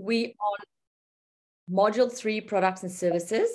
we on module three products and services.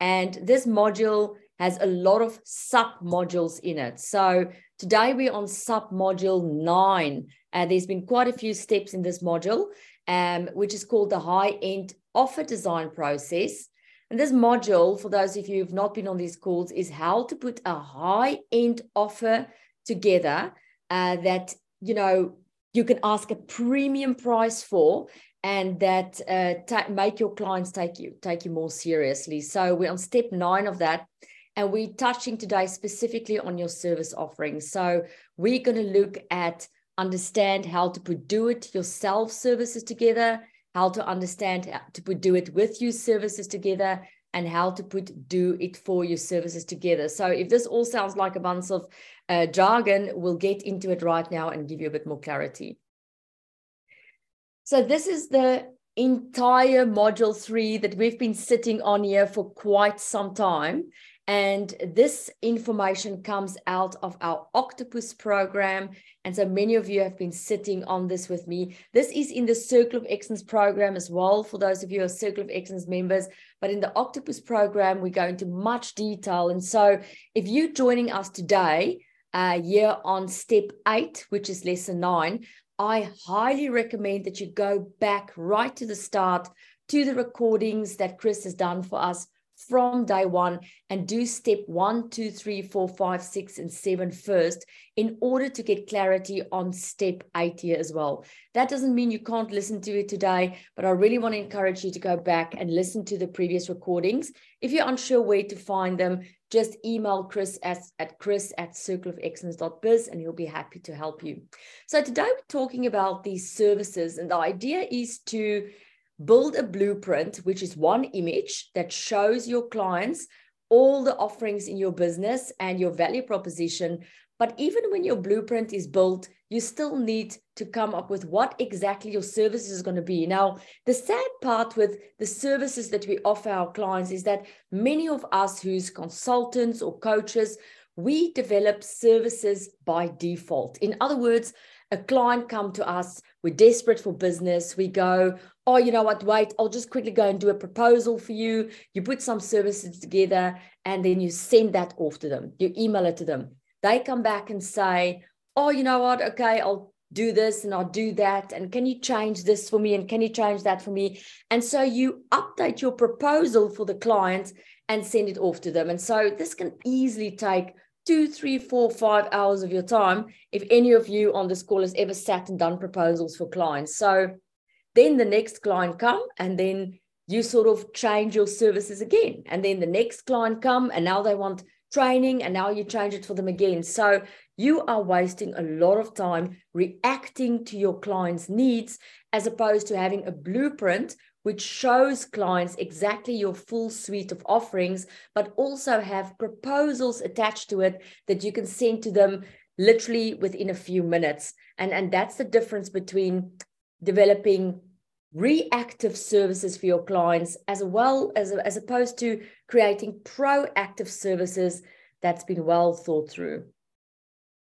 And this module has a lot of sub modules in it. So today we're on sub module nine. And there's been quite a few steps in this module, um, which is called the high end offer design process. And this module, for those of you who've not been on these calls, is how to put a high end offer together uh, that, you know, you can ask a premium price for and that uh, make your clients take you take you more seriously. So we're on step nine of that, and we're touching today specifically on your service offering. So we're going to look at understand how to put do it yourself services together, how to understand how to put do it with you services together, and how to put do it for you services together. So if this all sounds like a bunch of uh, jargon, we'll get into it right now and give you a bit more clarity. So this is the entire module three that we've been sitting on here for quite some time. And this information comes out of our Octopus program. And so many of you have been sitting on this with me. This is in the Circle of Excellence program as well, for those of you who are Circle of Excellence members. But in the Octopus program, we go into much detail. And so if you're joining us today, uh, here on step eight, which is lesson nine, I highly recommend that you go back right to the start to the recordings that Chris has done for us from day one and do step one, two, three, four, five, six, and seven first in order to get clarity on step eight here as well. That doesn't mean you can't listen to it today, but I really want to encourage you to go back and listen to the previous recordings. If you're unsure where to find them, just email Chris at, at chris at circleofexcellence.biz and he'll be happy to help you. So today we're talking about these services and the idea is to build a blueprint, which is one image that shows your clients all the offerings in your business and your value proposition. But even when your blueprint is built, you still need to come up with what exactly your service is going to be. Now, the sad part with the services that we offer our clients is that many of us who's consultants or coaches, we develop services by default. In other words, a client come to us, we're desperate for business, we go, oh, you know what, wait, I'll just quickly go and do a proposal for you. You put some services together and then you send that off to them. You email it to them. They come back and say, oh, you know what, okay, I'll do this and I'll do that. And can you change this for me? And can you change that for me? And so you update your proposal for the client and send it off to them. And so this can easily take two, three, four, five hours of your time if any of you on this call has ever sat and done proposals for clients. So then the next client come and then you sort of change your services again. And then the next client come and now they want training and now you change it for them again. So you are wasting a lot of time reacting to your client's needs as opposed to having a blueprint which shows clients exactly your full suite of offerings, but also have proposals attached to it that you can send to them literally within a few minutes. And, and that's the difference between developing reactive services for your clients as well as as opposed to creating proactive services that's been well thought through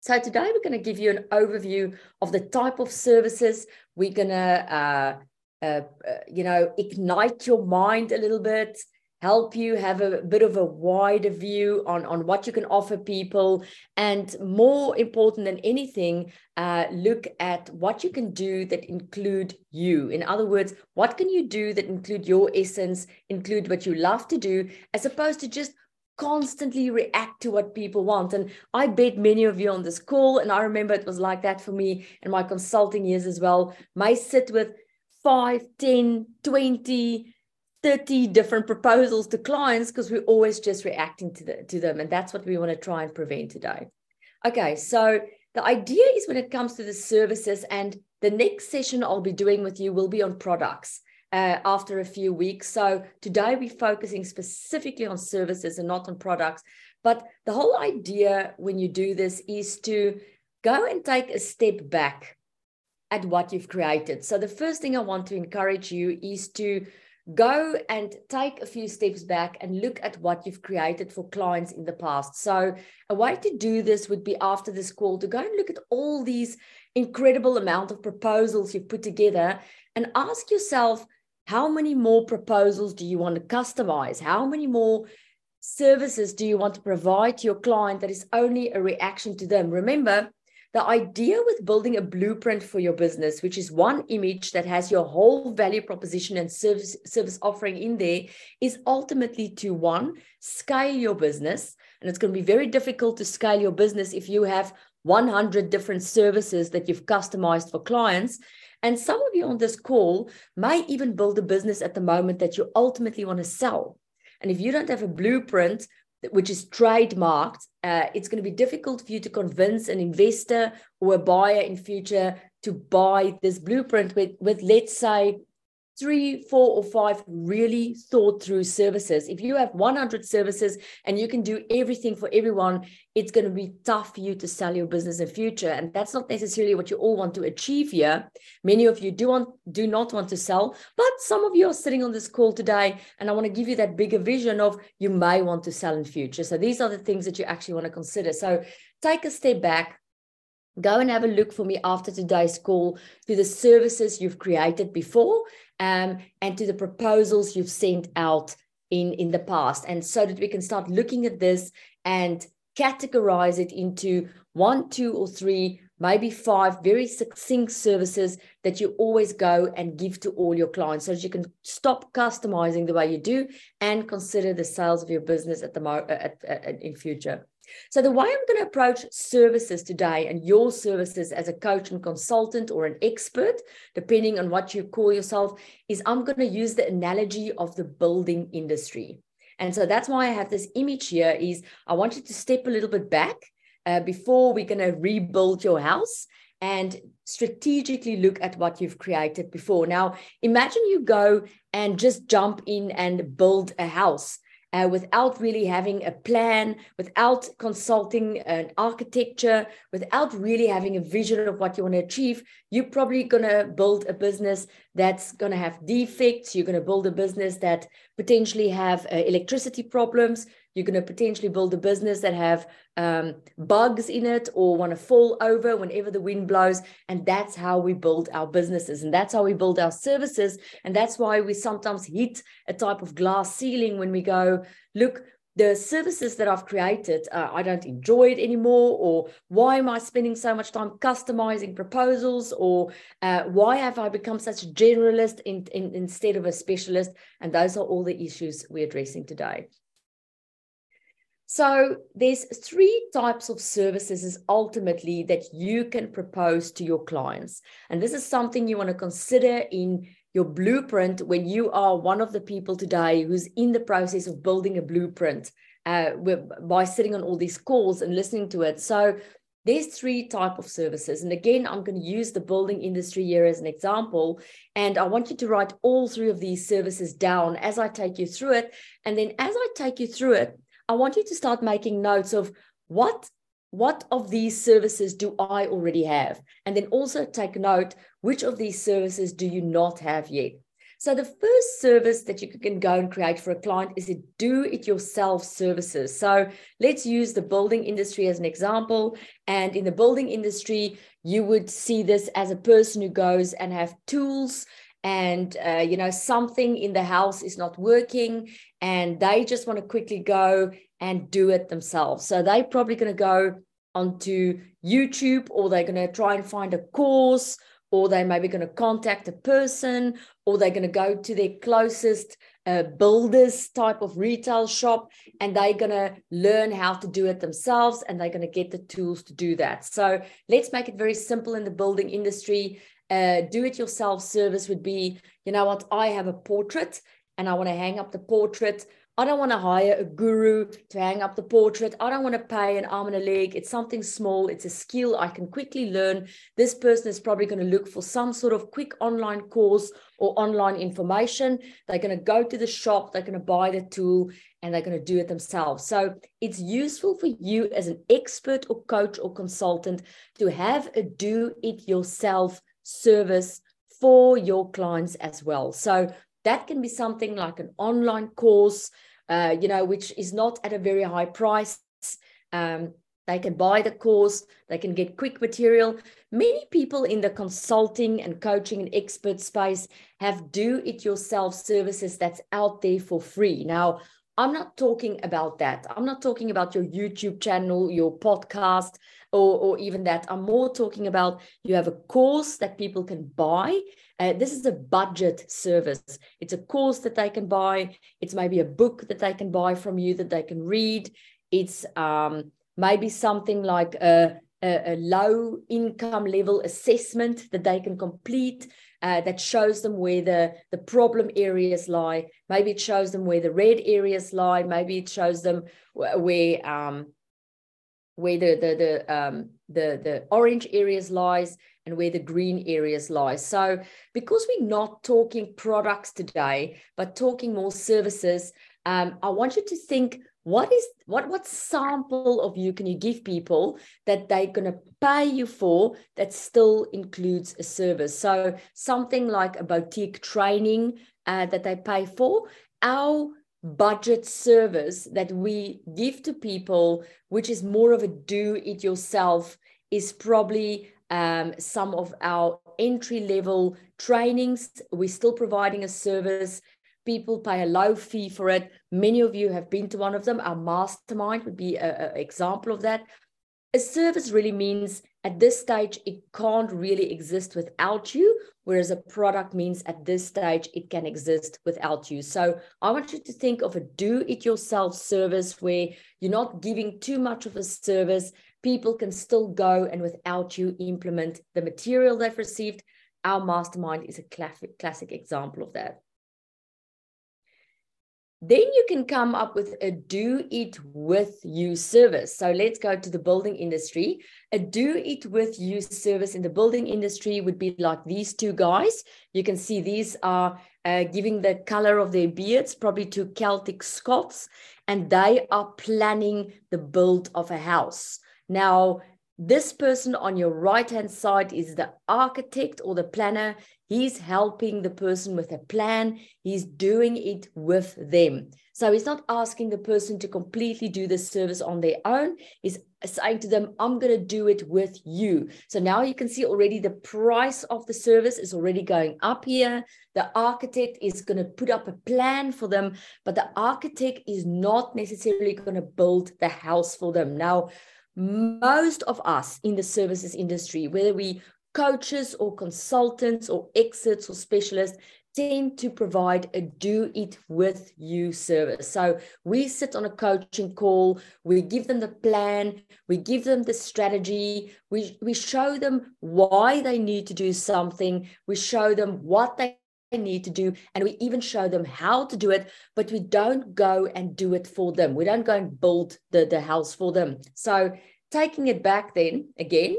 so today we're going to give you an overview of the type of services we're going to uh, uh, uh, you know ignite your mind a little bit help you have a bit of a wider view on, on what you can offer people. And more important than anything, uh, look at what you can do that include you. In other words, what can you do that include your essence, include what you love to do, as opposed to just constantly react to what people want. And I bet many of you on this call, and I remember it was like that for me in my consulting years as well, may sit with 5, 10, 20 30 different proposals to clients because we're always just reacting to, the, to them. And that's what we want to try and prevent today. Okay, so the idea is when it comes to the services, and the next session I'll be doing with you will be on products. Uh, after a few weeks. So today we're focusing specifically on services and not on products. But the whole idea when you do this is to go and take a step back at what you've created. So the first thing I want to encourage you is to go and take a few steps back and look at what you've created for clients in the past. So, a way to do this would be after this call to go and look at all these incredible amount of proposals you've put together and ask yourself how many more proposals do you want to customize? How many more services do you want to provide to your client that is only a reaction to them? Remember, the idea with building a blueprint for your business, which is one image that has your whole value proposition and service, service offering in there, is ultimately to one, scale your business. And it's going to be very difficult to scale your business if you have 100 different services that you've customized for clients. And some of you on this call may even build a business at the moment that you ultimately want to sell. And if you don't have a blueprint which is trademarked, uh, it's going to be difficult for you to convince an investor or a buyer in future to buy this blueprint with, with let's say, three, four, or five really thought through services. If you have 100 services and you can do everything for everyone, it's going to be tough for you to sell your business in future. And that's not necessarily what you all want to achieve here. Many of you do want do not want to sell, but some of you are sitting on this call today, and I want to give you that bigger vision of you may want to sell in future. So these are the things that you actually want to consider. So take a step back, go and have a look for me after today's call to the services you've created before um, and to the proposals you've sent out in, in the past. And so that we can start looking at this and categorize it into one, two, or three, maybe five very succinct services that you always go and give to all your clients so that you can stop customizing the way you do and consider the sales of your business at the mo- at, at, at in future. So, the way I'm going to approach services today and your services as a coach and consultant or an expert, depending on what you call yourself, is I'm going to use the analogy of the building industry. And so that's why I have this image here is I want you to step a little bit back uh, before we're going to rebuild your house and strategically look at what you've created before. Now, imagine you go and just jump in and build a house uh, without really having a plan, without consulting an architecture, without really having a vision of what you want to achieve, you're probably going to build a business that's going to have defects. You're going to build a business that potentially have uh, electricity problems. You're going to potentially build a business that have um, bugs in it or want to fall over whenever the wind blows. And that's how we build our businesses. And that's how we build our services. And that's why we sometimes hit a type of glass ceiling when we go, look, the services that I've created, uh, I don't enjoy it anymore, or why am I spending so much time customizing proposals, or uh, why have I become such a generalist in, in, instead of a specialist? And those are all the issues we're addressing today. So there's three types of services ultimately that you can propose to your clients. And this is something you want to consider in your blueprint when you are one of the people today who's in the process of building a blueprint uh, by sitting on all these calls and listening to it. So there's three type of services and again i'm going to use the building industry here as an example and i want you to write all three of these services down as i take you through it and then as i take you through it I want you to start making notes of what what of these services do I already have? And then also take note which of these services do you not have yet? So the first service that you can go and create for a client is a do-it-yourself services. So let's use the building industry as an example. And in the building industry, you would see this as a person who goes and have tools and uh, you know something in the house is not working and they just want to quickly go and do it themselves. So they're probably going to go onto youtube or they're going to try and find a course or they maybe going to contact a person or they're going to go to their closest uh, builders type of retail shop and they're going to learn how to do it themselves and they're going to get the tools to do that. So let's make it very simple in the building industry uh, do it yourself service would be you know what i have a portrait and i want to hang up the portrait. I don't want to hire a guru to hang up the portrait. I don't want to pay an arm and a leg. It's something small. It's a skill i can quickly learn. This person is probably going to look for some sort of quick online course or online information. They're going to go to the shop. They're going to buy the tool and they're going to do it themselves. So it's useful for you as an expert or coach or consultant to have a do it yourself service for your clients as well. So that can be something like an online course, uh, you know, which is not at a very high price. Um, they can buy the course, they can get quick material. Many people in the consulting and coaching and expert space have do it yourself services that's out there for free. Now, I'm not talking about that. I'm not talking about your YouTube channel, your podcast, or, or even that. I'm more talking about you have a course that people can buy. Uh, this is a budget service. It's a course that they can buy. It's maybe a book that they can buy from you that they can read. It's um, maybe something like a, a, a low income level assessment that they can complete uh, that shows them where the, the problem areas lie. Maybe it shows them where the red areas lie. Maybe it shows them where um, where the the the um, the the orange areas lies and where the green areas lie. So because we're not talking products today, but talking more services, um, I want you to think what is what what sample of you can you give people that they're to pay you for that still includes a service so something like a boutique training uh, that they pay for our budget service that we give to people which is more of a do it yourself is probably um, some of our entry level trainings we're still providing a service people pay a low fee for it. Many of you have been to one of them. Our mastermind would be an example of that. A service really means at this stage, it can't really exist without you, whereas a product means at this stage, it can exist without you. So I want you to think of a do it yourself service where you're not giving too much of a service. People can still go and without you implement the material they've received. Our mastermind is a classic, classic example of that. Then you can come up with a do it with you service. So let's go to the building industry. A do it with you service in the building industry would be like these two guys. You can see these are uh, giving the color of their beards, probably to Celtic Scots, and they are planning the build of a house. Now, this person on your right hand side is the architect or the planner. He's helping the person with a plan, he's doing it with them. So he's not asking the person to completely do the service on their own. He's saying to them, I'm going to do it with you. So now you can see already the price of the service is already going up here. The architect is going to put up a plan for them, but the architect is not necessarily going to build the house for them. Now, most of us in the services industry, whether we coaches or consultants or experts or specialists, tend to provide a do it with you service. So we sit on a coaching call, we give them the plan, we give them the strategy, we, we show them why they need to do something, we show them what they need to do and we even show them how to do it but we don't go and do it for them we don't go and build the, the house for them so taking it back then again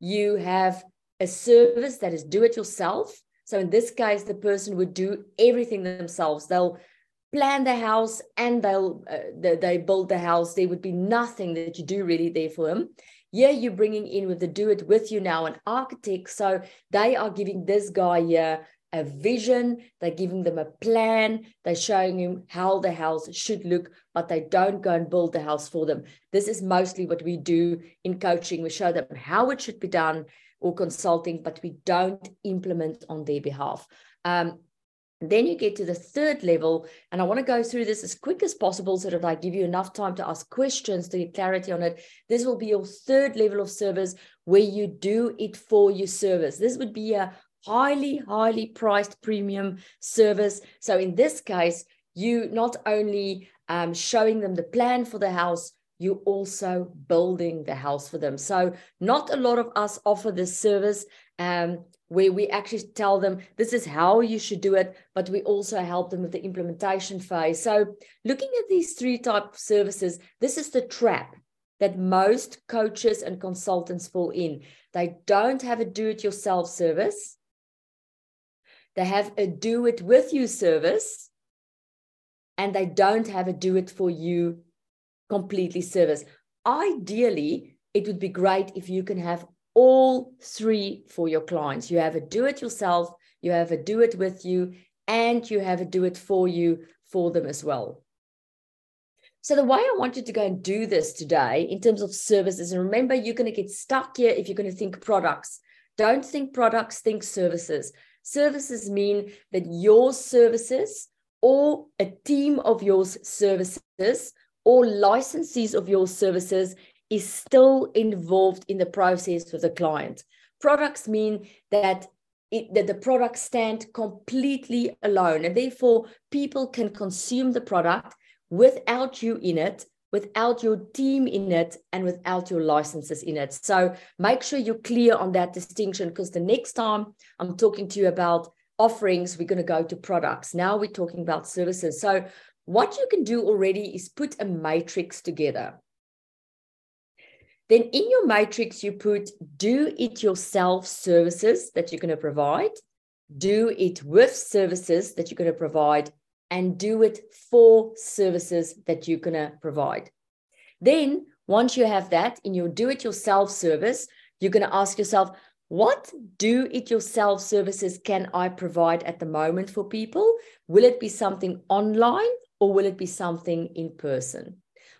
you have a service that is do it yourself so in this case the person would do everything themselves they'll plan the house and they'll uh, they, they build the house there would be nothing that you do really there for them yeah, you're bringing in with the do it with you now an architect. So they are giving this guy here a vision, they're giving them a plan, they're showing him how the house should look, but they don't go and build the house for them. This is mostly what we do in coaching. We show them how it should be done or consulting, but we don't implement on their behalf. Um, then you get to the third level, and I want to go through this as quick as possible so that I give you enough time to ask questions to get clarity on it. This will be your third level of service where you do it for your service. This would be a highly, highly priced premium service. So in this case, you not only um, showing them the plan for the house, you also building the house for them. So not a lot of us offer this service um, where we actually tell them this is how you should do it, but we also help them with the implementation phase. So looking at these three type of services, this is the trap that most coaches and consultants fall in. They don't have a do-it-yourself service. They have a do it with you service and they don't have a do it for you completely service. Ideally, it would be great if you can have all three for your clients. You have a do it yourself, you have a do it with you, and you have a do it for you for them as well. So the way I want you to go and do this today in terms of services, and remember, you're going to get stuck here if you're going to think products. Don't think products, think services. Services mean that your services or a team of your services or licensees of your services is still involved in the process with the client. Products mean that it, that the products stand completely alone and therefore people can consume the product without you in it without your team in it and without your licenses in it. So make sure you're clear on that distinction because the next time I'm talking to you about offerings, we're going to go to products. Now we're talking about services. So what you can do already is put a matrix together. Then in your matrix, you put do it yourself services that you're going to provide, do it with services that you're going to provide, and do it for services that you're going to provide. Then, once you have that in your do it yourself service, you're going to ask yourself, what do it yourself services can I provide at the moment for people? Will it be something online or will it be something in person?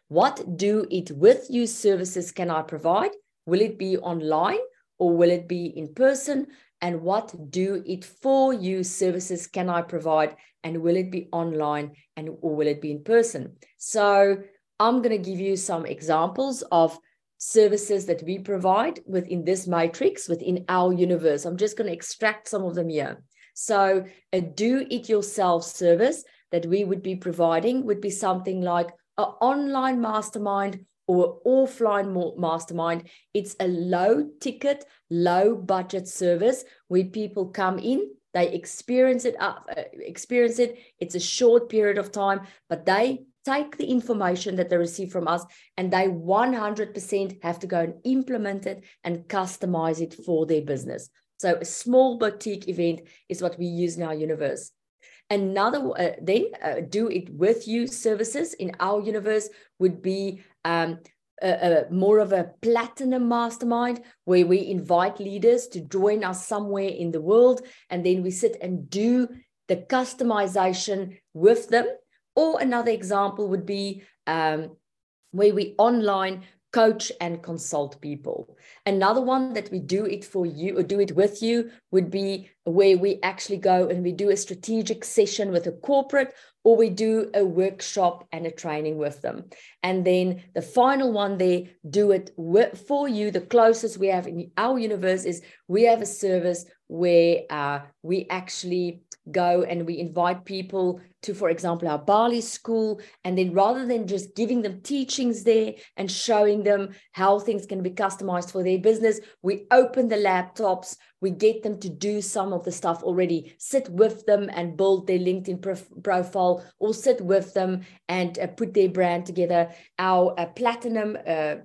What do it with you services can I provide? Will it be online or will it be in person? And what do it for you services can I provide? And will it be online and or will it be in person? So I'm going to give you some examples of services that we provide within this matrix, within our universe. I'm just going to extract some of them here. So a do it yourself service that we would be providing would be something like an online mastermind or offline mastermind. It's a low ticket, low budget service where people come in, they experience it up, uh, experience it. It's a short period of time, but they take the information that they receive from us and they 100% have to go and implement it and customize it for their business. So a small boutique event is what we use in our universe. Another uh, then uh, do it with you services in our universe would be um, a, a, more of a platinum mastermind where we invite leaders to join us somewhere in the world and then we sit and do the customization with them. Or another example would be um, where we online coach and consult people. Another one that we do it for you or do it with you would be where we actually go and we do a strategic session with a corporate or we do a workshop and a training with them. And then the final one there, do it for you. The closest we have in our universe is we have a service where uh, we actually go and we invite people to, for example, our Bali school. And then rather than just giving them teachings there and showing them how things can be customized for their business, we open the laptops, we get them to do some of the stuff already, sit with them and build their LinkedIn prof- profile, or sit with them and uh, put their brand together. Our uh, platinum uh,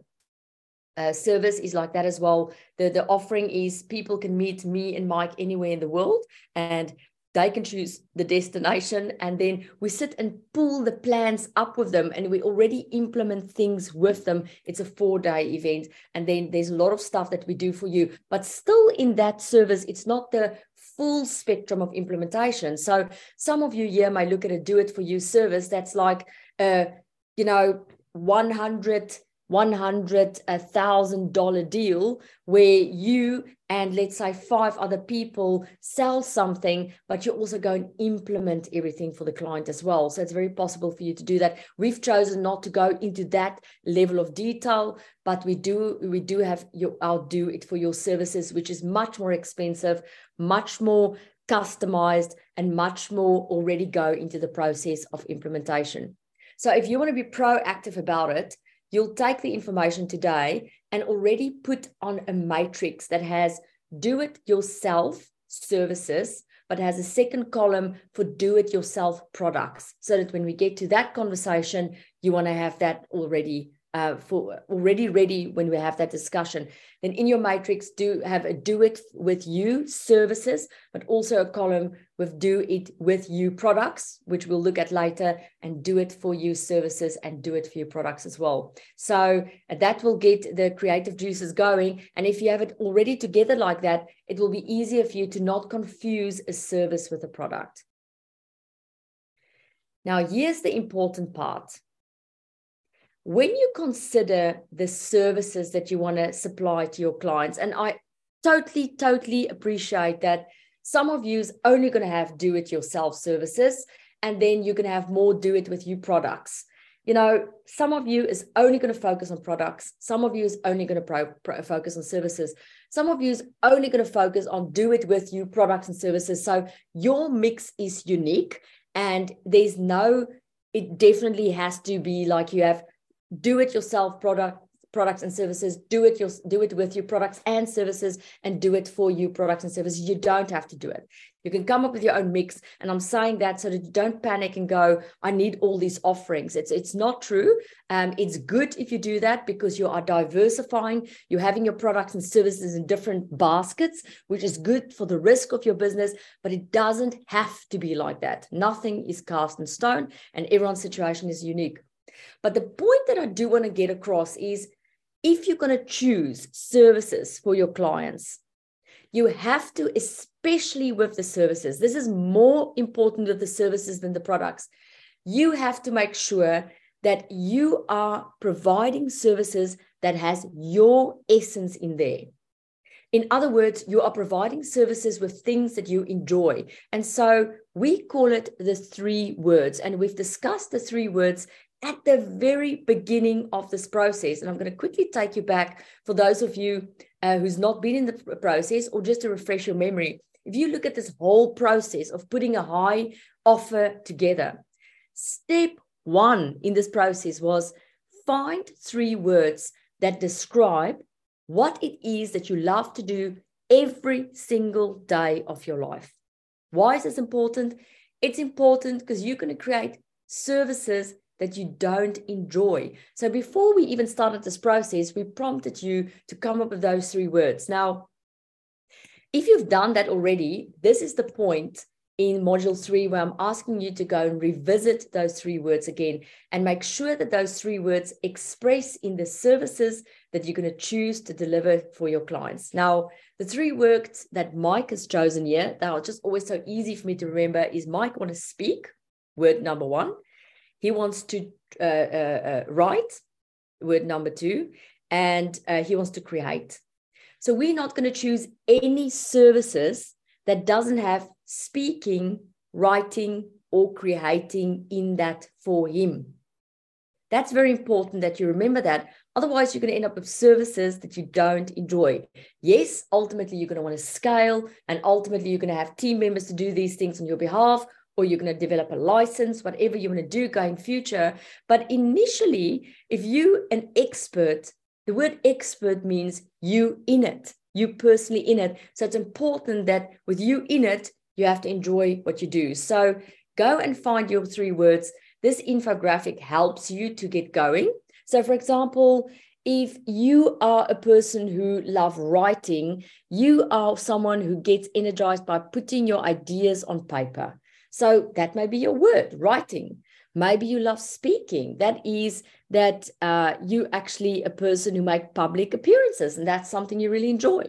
uh, service is like that as well. The, the offering is people can meet me and Mike anywhere in the world, and they can choose the destination and then we sit and pull the plans up with them and we already implement things with them. It's a four day event and then there's a lot of stuff that we do for you. But still in that service it's not the full spectrum of implementation. So some of you here may look at a do it for you service that's like uh you know 100 $100,000 deal where you and let's say five other people sell something, but you also go and implement everything for the client as well. So it's very possible for you to do that. We've chosen not to go into that level of detail, but we do we do have your I'll do it for your services, which is much more expensive, much more customized, and much more already go into the process of implementation. So if you want to be proactive about it, you'll take the information today and already put on a matrix that has do it yourself services, but has a second column for do it yourself products. So that when we get to that conversation, you want to have that already uh, for already ready when we have that discussion. Then in your matrix, do have a do it with you services, but also a column with do it with you products, which we'll look at later, and do it for you services and do it for your products as well. So that will get the creative juices going. And if you have it already together like that, it will be easier for you to not confuse a service with a product. Now, here's the important part when you consider the services that you want to supply to your clients, and I totally, totally appreciate that some of you is only going to have do it yourself services, and then you're going to have more do it with you products. You know, some of you is only going to focus on products. Some of you is only going to pro, pro, focus on services. Some of you is only going to focus on do it with you products and services. So your mix is unique and there's no, it definitely has to be like you have do it yourself product products and services do it your do it with your products and services and do it for you products and services. You don't have to do it. You can come up with your own mix and i'm saying that so that you don't panic and go i need all these offerings. It's it's not true. Um, it's good if you do that because you are diversifying. You're having your products and services in different baskets which is good for the risk of your business but it doesn't have to be like that. Nothing is cast in stone and everyone's situation is unique but the point that I do want to get across is if you're going to choose services for your clients, you have to, especially with the services, this is more important with the services than the products. You have to make sure that you are providing services that has your essence in there. In other words, you are providing services with things that you enjoy. And so we call it the three words. And we've discussed the three words at the very beginning of this process. And I'm going to quickly take you back for those of you uh, who's not been in the process or just to refresh your memory. If you look at this whole process of putting a high offer together, step one in this process was find three words that describe what it is that you love to do every single day of your life. Why is this important? It's important because you're going to create services that you don't enjoy. So before we even started this process, we prompted you to come up with those three words. Now, if you've done that already, this is the point in module three where I'm asking you to go and revisit those three words again and make sure that those three words express in the services that you're going to choose to deliver for your clients. Now, the three words that Mike has chosen here, that are just always so easy for me to remember, is Mike want to speak, word number one. He wants to uh, uh, uh, write, word number two, and uh, he wants to create. So we're not going to choose any services that doesn't have speaking, writing, or creating in that for him. That's very important that you remember that. Otherwise, you're going to end up with services that you don't enjoy. Yes, ultimately, you're going to want to scale, and ultimately, you're going to have team members to do these things on your behalf, or you're going to develop a license, whatever you want to do going future. But initially, if you an expert, the word expert means you in it, you personally in it. So it's important that with you in it, you have to enjoy what you do. So go and find your three words. This infographic helps you to get going. So, for example, if you are a person who love writing, you are someone who gets energized by putting your ideas on paper. So that may be your word, writing. Maybe you love speaking. That is that uh, you actually a person who make public appearances, and that's something you really enjoy.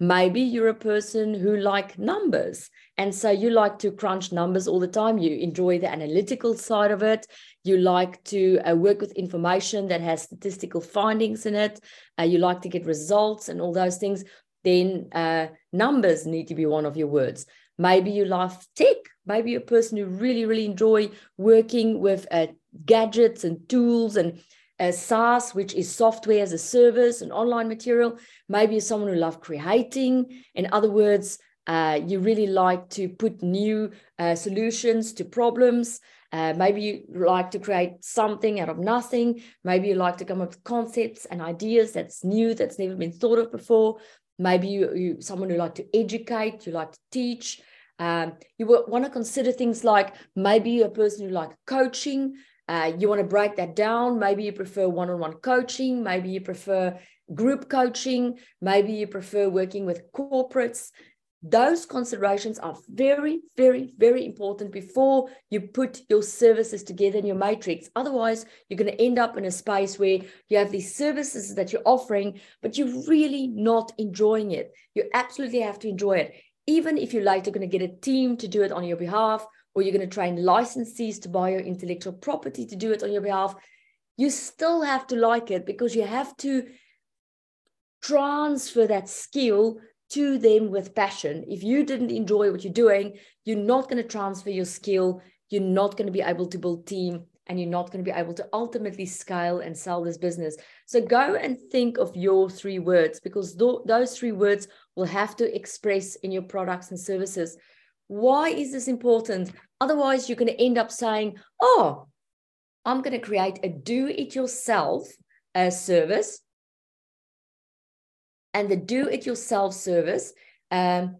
Maybe you're a person who like numbers, and so you like to crunch numbers all the time. You enjoy the analytical side of it. You like to uh, work with information that has statistical findings in it. Uh, you like to get results and all those things. Then uh, numbers need to be one of your words. Maybe you love tech. Maybe you're a person who really, really enjoy working with uh, gadgets and tools and uh, SaaS, which is software as a service and online material. Maybe you're someone who loves creating. In other words, uh, you really like to put new uh, solutions to problems. Uh, maybe you like to create something out of nothing. Maybe you like to come up with concepts and ideas that's new, that's never been thought of before. Maybe you, you someone who like to educate, you like to teach. Um, you want to consider things like maybe you're a person who like coaching. Uh, you want to break that down. Maybe you prefer one-on-one coaching. Maybe you prefer group coaching. Maybe you prefer working with corporates. Those considerations are very, very, very important before you put your services together in your matrix. Otherwise, you're going to end up in a space where you have these services that you're offering, but you're really not enjoying it. You absolutely have to enjoy it even if you're later going to get a team to do it on your behalf, or you're going to train licensees to buy your intellectual property to do it on your behalf, you still have to like it because you have to transfer that skill to them with passion. If you didn't enjoy what you're doing, you're not going to transfer your skill. You're not going to be able to build team and you're not going to be able to ultimately scale and sell this business. So go and think of your three words because th- those three words will have to express in your products and services. Why is this important? Otherwise, you're going to end up saying, Oh, I'm going to create a do it yourself uh, service and the do it yourself service um,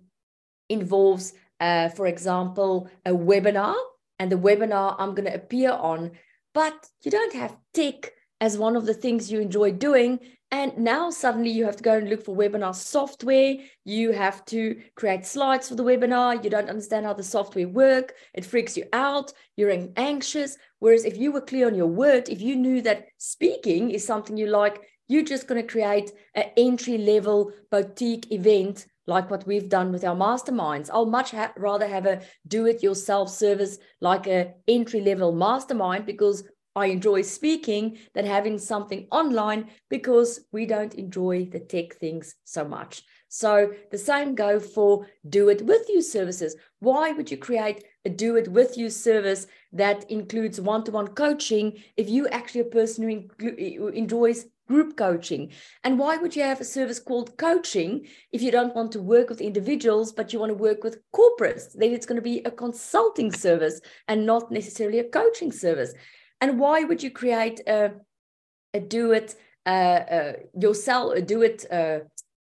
involves, uh, for example, a webinar. And the webinar I'm going to appear on, but you don't have tech as one of the things you enjoy doing. And now suddenly you have to go and look for webinar software. You have to create slides for the webinar. You don't understand how the software work. It freaks you out. You're anxious. Whereas if you were clear on your word, if you knew that speaking is something you like, you're just going to create an entry level boutique event like what we've done with our masterminds. I'll much ha- rather have a do it yourself service like a entry level mastermind because I enjoy speaking than having something online because we don't enjoy the tech things so much. So the same go for do it with you services. Why would you create a do it with you service that includes one-to-one coaching if you actually a person who enjoys group coaching. And why would you have a service called coaching if you don't want to work with individuals, but you want to work with corporates? Then it's going to be a consulting service and not necessarily a coaching service. And why would you create a, a do it uh, uh, yourself, a do it, uh,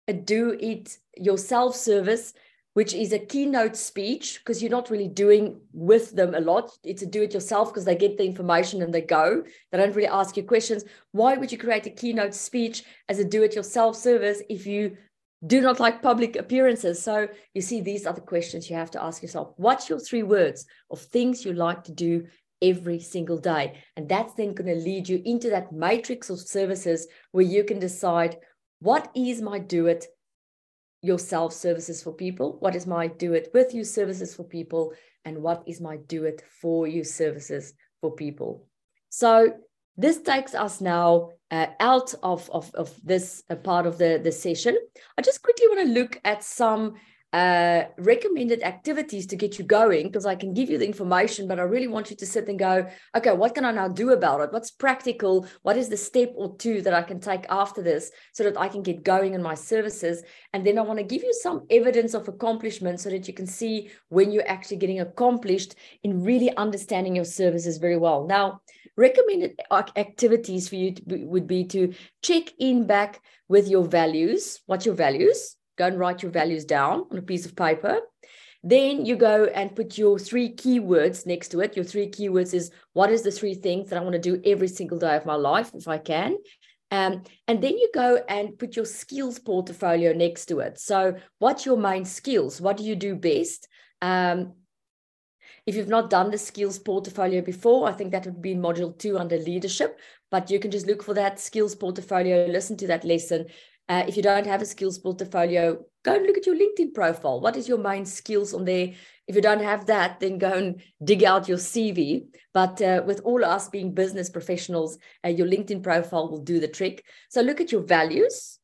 a do it yourself service which is a keynote speech because you're not really doing with them a lot. It's a do it yourself because they get the information and they go. They don't really ask you questions. Why would you create a keynote speech as a do it yourself service if you do not like public appearances? So you see, these are the questions you have to ask yourself. What's your three words of things you like to do every single day? And that's then going to lead you into that matrix of services where you can decide what is my do it yourself services for people? What is my do it with you services for people? And what is my do it for you services for people? So this takes us now uh, out of, of, of this uh, part of the, the session. I just quickly want to look at some uh, recommended activities to get you going because I can give you the information, but I really want you to sit and go, okay, what can I now do about it? What's practical? What is the step or two that I can take after this so that I can get going in my services? And then I want to give you some evidence of accomplishment so that you can see when you're actually getting accomplished in really understanding your services very well. Now, recommended activities for you be, would be to check in back with your values. What's your values? Go and write your values down on a piece of paper. Then you go and put your three keywords next to it. Your three keywords is what is the three things that I want to do every single day of my life if I can. Um, and then you go and put your skills portfolio next to it. So, what's your main skills? What do you do best? Um, if you've not done the skills portfolio before, I think that would be module two under leadership. But you can just look for that skills portfolio, listen to that lesson, uh, if you don't have a skills portfolio, go and look at your LinkedIn profile. What is your main skills on there? If you don't have that, then go and dig out your CV. But uh, with all of us being business professionals, uh, your LinkedIn profile will do the trick. So look at your values,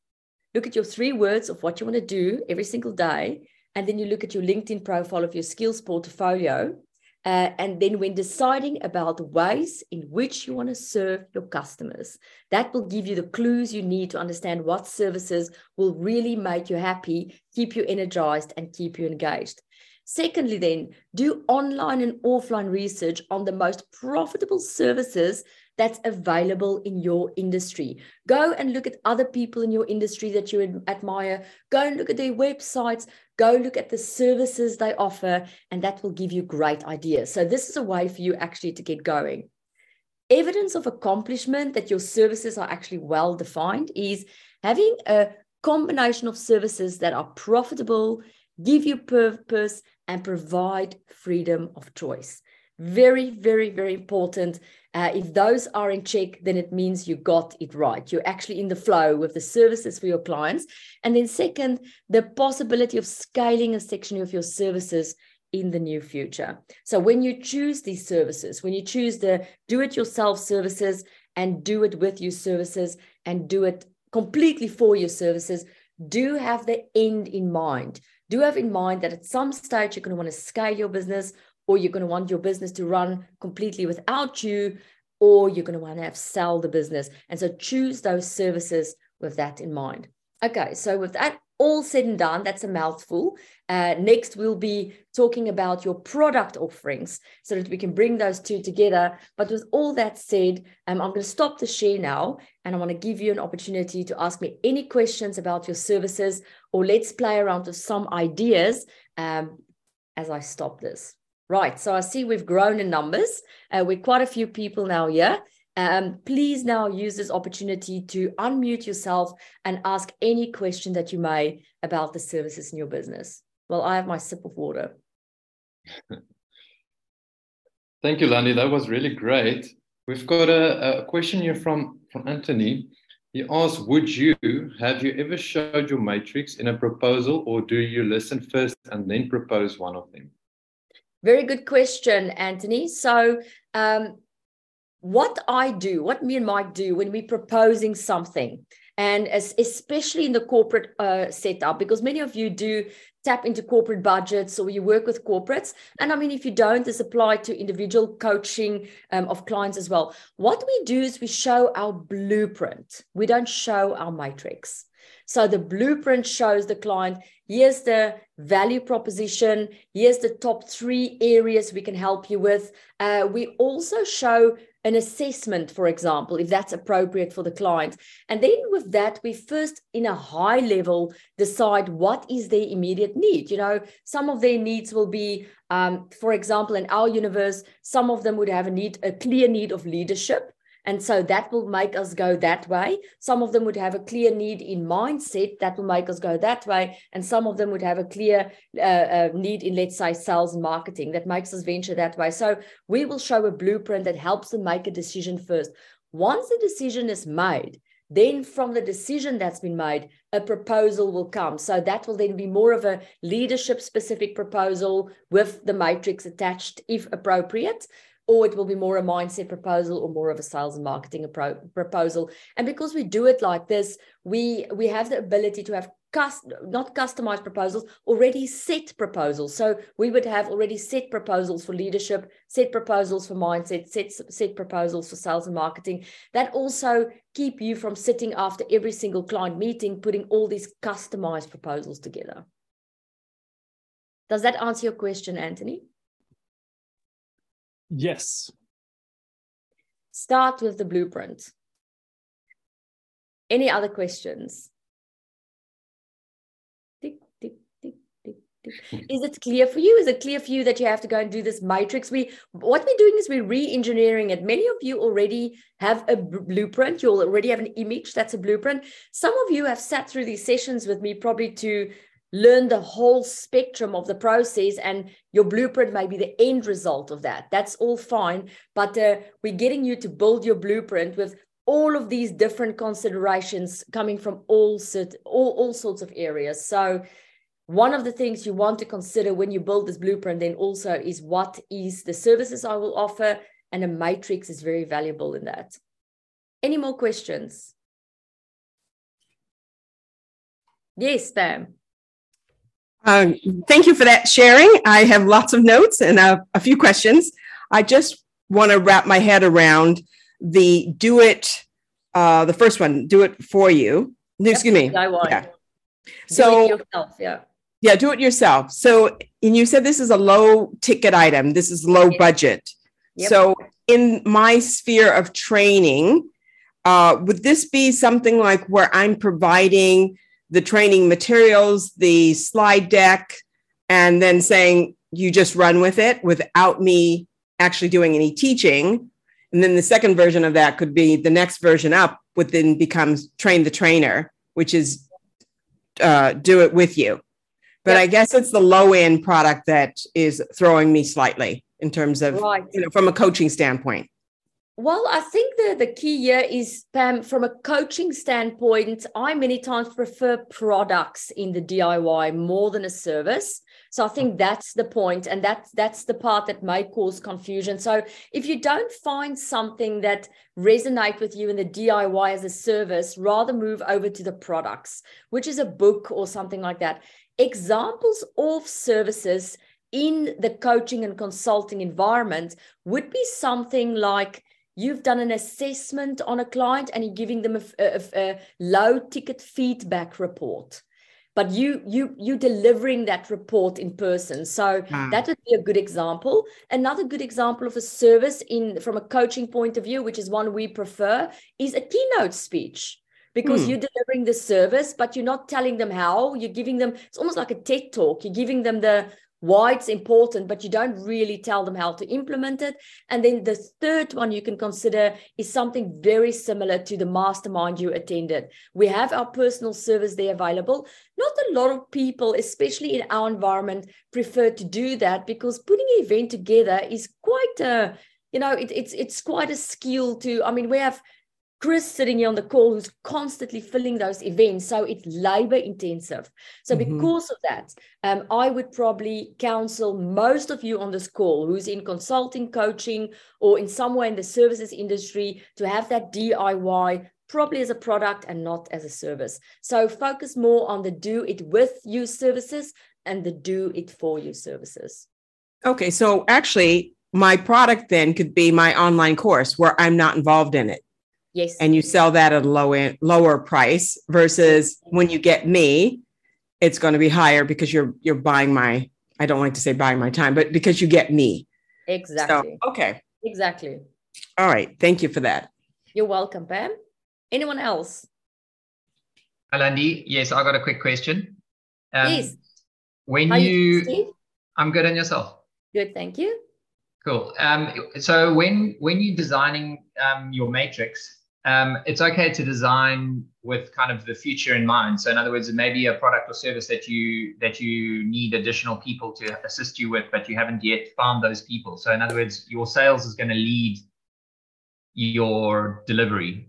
look at your three words of what you want to do every single day. And then you look at your LinkedIn profile of your skills portfolio uh, and then when deciding about the ways in which you want to serve your customers, that will give you the clues you need to understand what services will really make you happy, keep you energized, and keep you engaged. Secondly, then, do online and offline research on the most profitable services that's available in your industry. Go and look at other people in your industry that you admire. Go and look at their websites. Go look at the services they offer, and that will give you great ideas. So, this is a way for you actually to get going. Evidence of accomplishment that your services are actually well defined is having a combination of services that are profitable, give you purpose, and provide freedom of choice. Very, very, very important. Uh, if those are in check, then it means you got it right. You're actually in the flow with the services for your clients. And then, second, the possibility of scaling a section of your services in the near future. So, when you choose these services, when you choose the do it yourself services and do it with your services and do it completely for your services, do have the end in mind. Do have in mind that at some stage you're going to want to scale your business or you're going to want your business to run completely without you or you're going to want to have sell the business. And so choose those services with that in mind. Okay, so with that all said and done, that's a mouthful. Uh, next, we'll be talking about your product offerings so that we can bring those two together. But with all that said, um, I'm going to stop the share now and I want to give you an opportunity to ask me any questions about your services or let's play around with some ideas um, as I stop this. Right, so I see we've grown in numbers. Uh, we're quite a few people now here. Um, please now use this opportunity to unmute yourself and ask any question that you may about the services in your business. Well, I have my sip of water. Thank you, Landi. That was really great. We've got a, a question here from, from Anthony. He asks, would you, have you ever showed your matrix in a proposal or do you listen first and then propose one of them? Very good question, Anthony. So um, what I do, what me and Mike do when we're proposing something, and as, especially in the corporate uh, setup, because many of you do tap into corporate budgets or you work with corporates. And I mean, if you don't, this applies to individual coaching um, of clients as well. What we do is we show our blueprint. We don't show our matrix. So the blueprint shows the client here's the value proposition, here's the top three areas we can help you with. Uh, we also show an assessment, for example, if that's appropriate for the client. And then with that, we first, in a high level, decide what is their immediate need. You know, some of their needs will be, um, for example, in our universe, some of them would have a need, a clear need of leadership. And so that will make us go that way. Some of them would have a clear need in mindset that will make us go that way. And some of them would have a clear uh, uh, need in, let's say, sales and marketing that makes us venture that way. So we will show a blueprint that helps them make a decision first. Once the decision is made, then from the decision that's been made, a proposal will come. So that will then be more of a leadership specific proposal with the matrix attached, if appropriate or it will be more a mindset proposal or more of a sales and marketing appro- proposal. And because we do it like this we we have the ability to have cust- not customized proposals already set proposals. So we would have already set proposals for leadership set proposals for mindset set set proposals for sales and marketing that also keep you from sitting after every single client meeting putting all these customized proposals together. Does that answer your question anthony Yes. Start with the blueprint. Any other questions? Tick, tick, tick, tick, tick. Is it clear for you? Is it clear for you that you have to go and do this matrix? We what we're doing is we're re-engineering it. Many of you already have a blueprint. You already have an image that's a blueprint. Some of you have sat through these sessions with me probably to learn the whole spectrum of the process and your blueprint may be the end result of that. That's all fine but uh, we're getting you to build your blueprint with all of these different considerations coming from all, sort all, all sorts of areas. So one of the things you want to consider when you build this blueprint then also is what is the services i will offer and a matrix is very valuable in that. Any more questions? Yes Pam. Um, thank you for that sharing. I have lots of notes and a, a few questions. I just want to wrap my head around the do it, uh, the first one, do it for you. Excuse me. I want. Yeah. So, yourself, yeah. Yeah, do it yourself. So, and you said this is a low ticket item, this is low budget. Yep. So, in my sphere of training, uh, would this be something like where I'm providing the training materials, the slide deck, and then saying you just run with it without me actually doing any teaching. And then the second version of that could be the next version up, would then becomes train the trainer, which is uh, do it with you. But yep. I guess it's the low end product that is throwing me slightly in terms of, right. you know, from a coaching standpoint. Well, I think the, the key here is, Pam, from a coaching standpoint, I many times prefer products in the DIY more than a service. So i think that's the point and that's that's the part that may cause confusion. So if you don't find something that resonate with you in the diy as a service rather move over to the products which is a book or something like that. Examples of services in the coaching and consulting environment would be something like you've done an assessment on a client and you're giving them a, a, a low ticket feedback report. But you you you delivering that report in person. So mm. that would be a good example. Another good example of a service in from a coaching point of view which is one we prefer is a keynote speech. Because mm. you're delivering the service but you're not telling them how. You're giving them it's almost like a ted talk. You're giving them the why it's important, but you don't really tell them how to implement it. And then the third one you can consider is something very similar to the mastermind you attended. We have our personal service there available. Not a lot of people, especially in our environment, prefer to do that because putting an event together is quite a you know it, it's it's quite a skill to i mean we have Chris sitting here on the call who's constantly filling those events. So it's labor intensive. So mm-hmm. because of that, um, I would probably counsel most of you on this call who's in consulting, coaching, or in somewhere in the services industry to have that DIY probably as a product and not as a service. So focus more on the do it with you services and the do it for you services. Okay. So actually, my product then could be my online course where I'm not involved in it. Yes. And you sell that at a low end, lower price versus when you get me, it's going to be higher because you're you're buying my I don't like to say buying my time, but because you get me. Exactly. So, okay. Exactly. All right. Thank you for that. You're welcome, Pam. Anyone else? Alandi, yes, I got a quick question. Um, yes. When How you, you I'm good on yourself. Good, thank you. Cool. Um, so when when you're designing um, your matrix, um, it's okay to design with kind of the future in mind. So in other words, it may be a product or service that you that you need additional people to assist you with, but you haven't yet found those people. So in other words, your sales is going to lead your delivery.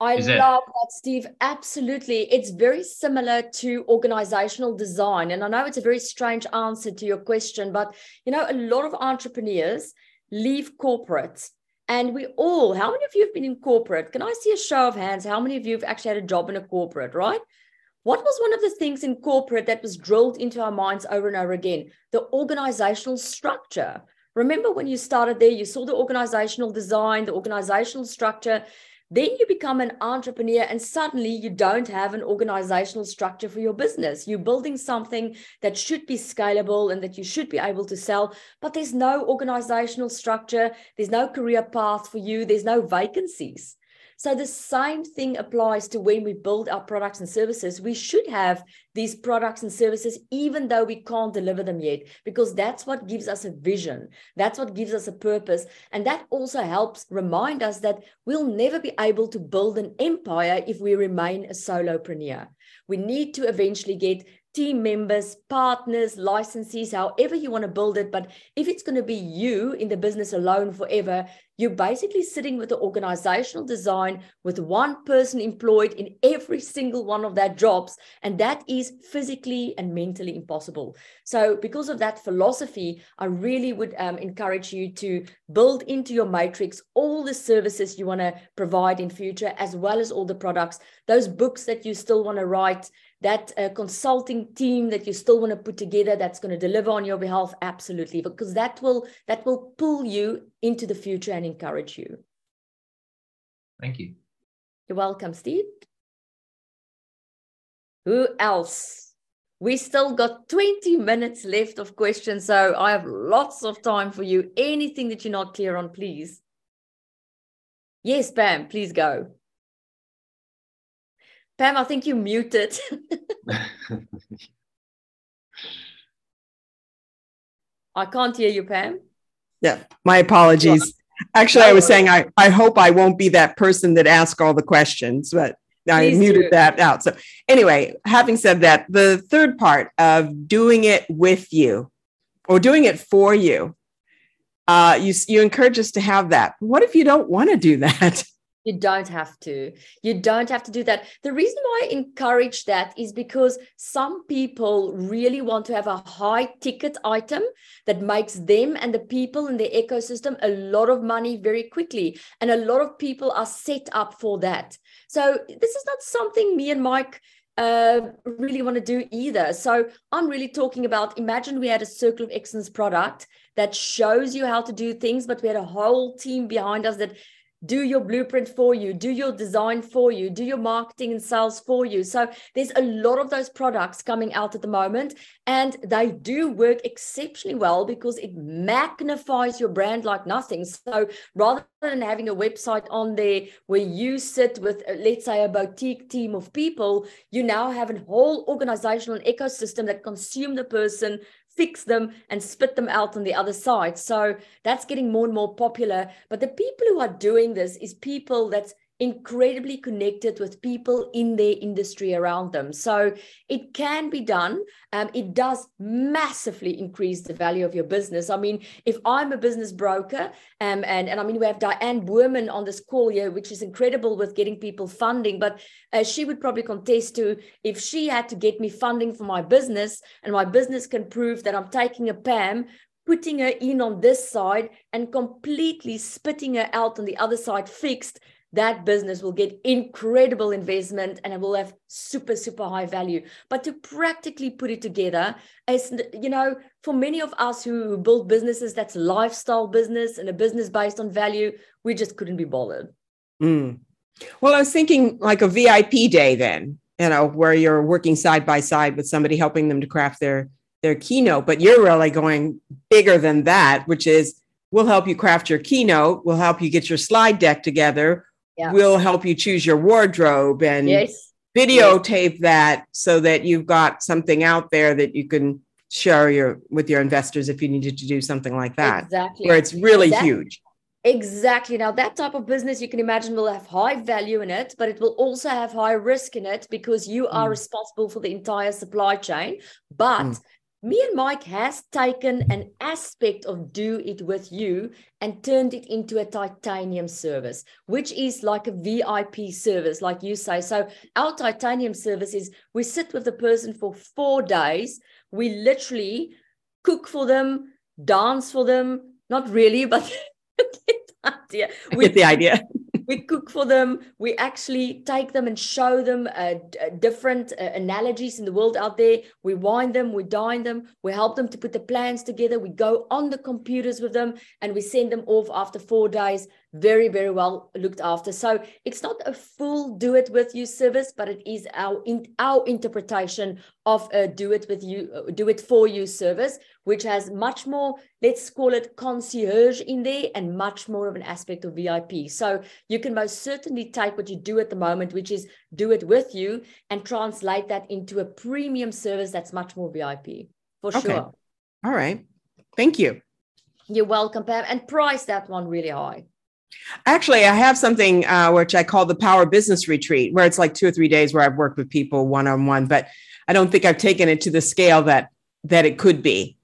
I is love it? that, Steve. Absolutely. It's very similar to organizational design. And I know it's a very strange answer to your question, but you know, a lot of entrepreneurs leave corporate and we all, how many of you have been in corporate? Can I see a show of hands? How many of you have actually had a job in a corporate, right? What was one of the things in corporate that was drilled into our minds over and over again? The organizational structure. Remember when you started there, you saw the organizational design, the organizational structure, then you become an entrepreneur and suddenly you don't have an organizational structure for your business. You're building something that should be scalable and that you should be able to sell, but there's no organizational structure, there's no career path for you, there's no vacancies. So the same thing applies to when we build our products and services. We should have these products and services, even though we can't deliver them yet, because that's what gives us a vision. That's what gives us a purpose. And that also helps remind us that we'll never be able to build an empire if we remain a solopreneur. We need to eventually get team members, partners, licensees, however you want to build it. But if it's going to be you in the business alone forever, you're basically sitting with the organizational design with one person employed in every single one of their jobs. And that is physically and mentally impossible. So, because of that philosophy, I really would um, encourage you to build into your matrix all the services you want to provide in future, as well as all the products, those books that you still want to write that uh, consulting team that you still want to put together that's going to deliver on your behalf absolutely because that will that will pull you into the future and encourage you. Thank you. You're welcome steve. Who else? We still got 20 minutes left of questions so i have lots of time for you. Anything that you're not clear on please. Yes pam please go Pam, I think you muted. I can't hear you, Pam. Yeah, my apologies. Actually, I was saying I, I hope I won't be that person that asks all the questions, but I Please muted do. that out. So, anyway, having said that, the third part of doing it with you or doing it for you, uh, you, you encourage us to have that. What if you don't want to do that? You don't have to. You don't have to do that. The reason why I encourage that is because some people really want to have a high ticket item that makes them and the people in the ecosystem a lot of money very quickly. And a lot of people are set up for that. So this is not something me and Mike uh, really want to do either. So I'm really talking about imagine we had a Circle of Excellence product that shows you how to do things, but we had a whole team behind us that do your blueprint for you, do your design for you, do your marketing and sales for you. So there's a lot of those products coming out at the moment, and they do work exceptionally well because it magnifies your brand like nothing. So rather than having a website on there where you sit with, uh, let's say, a boutique team of people, you now have a whole organizational ecosystem that consume the person fix them and spit them out on the other side. So that's getting more and more popular. But the people who are doing this is people that's incredibly connected with people in their industry around them. So it can be done. Um, it does massively increase the value of your business. I mean, if I'm a business broker, um, and, and I mean, we have Diane Boerman on this call here, which is incredible with getting people funding, but uh, she would probably contest to if she had to get me funding for my business and my business can prove that I'm taking a PAM, putting her in on this side and completely spitting her out on the other side fixed that business will get incredible investment and it will have super super high value. But to practically put it together is you know for many of us who build businesses that's lifestyle business and a business based on value we just couldn't be bothered. Mm. well i was thinking like a vip day then you know where you're working side by side with somebody helping them to craft their their keynote. But you're really going bigger than that which is we'll help you craft your keynote. We'll help you get your slide deck together yeah. will help you choose your wardrobe and yes. videotape yes. that so that you've got something out there that you can share your with your investors if you needed to do something like that. Exactly. Where it's really huge. Exactly. Now, that type of business you can imagine will have high value in it, but it will also have high risk in it because you are mm. responsible for the entire supply chain. But mm me and Mike has taken an aspect of do it with you and turned it into a titanium service, which is like a VIP service, like you say. So our titanium service is we sit with the person for four days. We literally cook for them, dance for them. Not really, but get the idea. We get the idea we cook for them. We actually take them and show them uh, different uh, analogies in the world out there. We wine them we dine them we help them to put the plans together. We go on the computers with them and we send them off after four days. Very very well looked after. So it's not a full do it with you service but it is our in, our interpretation of a do it with you uh, do it for you service which has much more let's call it concierge in there and much more of an aspect of vip so you can most certainly take what you do at the moment which is do it with you and translate that into a premium service that's much more vip for okay. sure. All right. Thank you. You're welcome Pam, and price that one really high. Actually, I have something uh, which I call the Power Business Retreat, where it's like two or three days where I've worked with people one on one, but I don't think I've taken it to the scale that that it could be.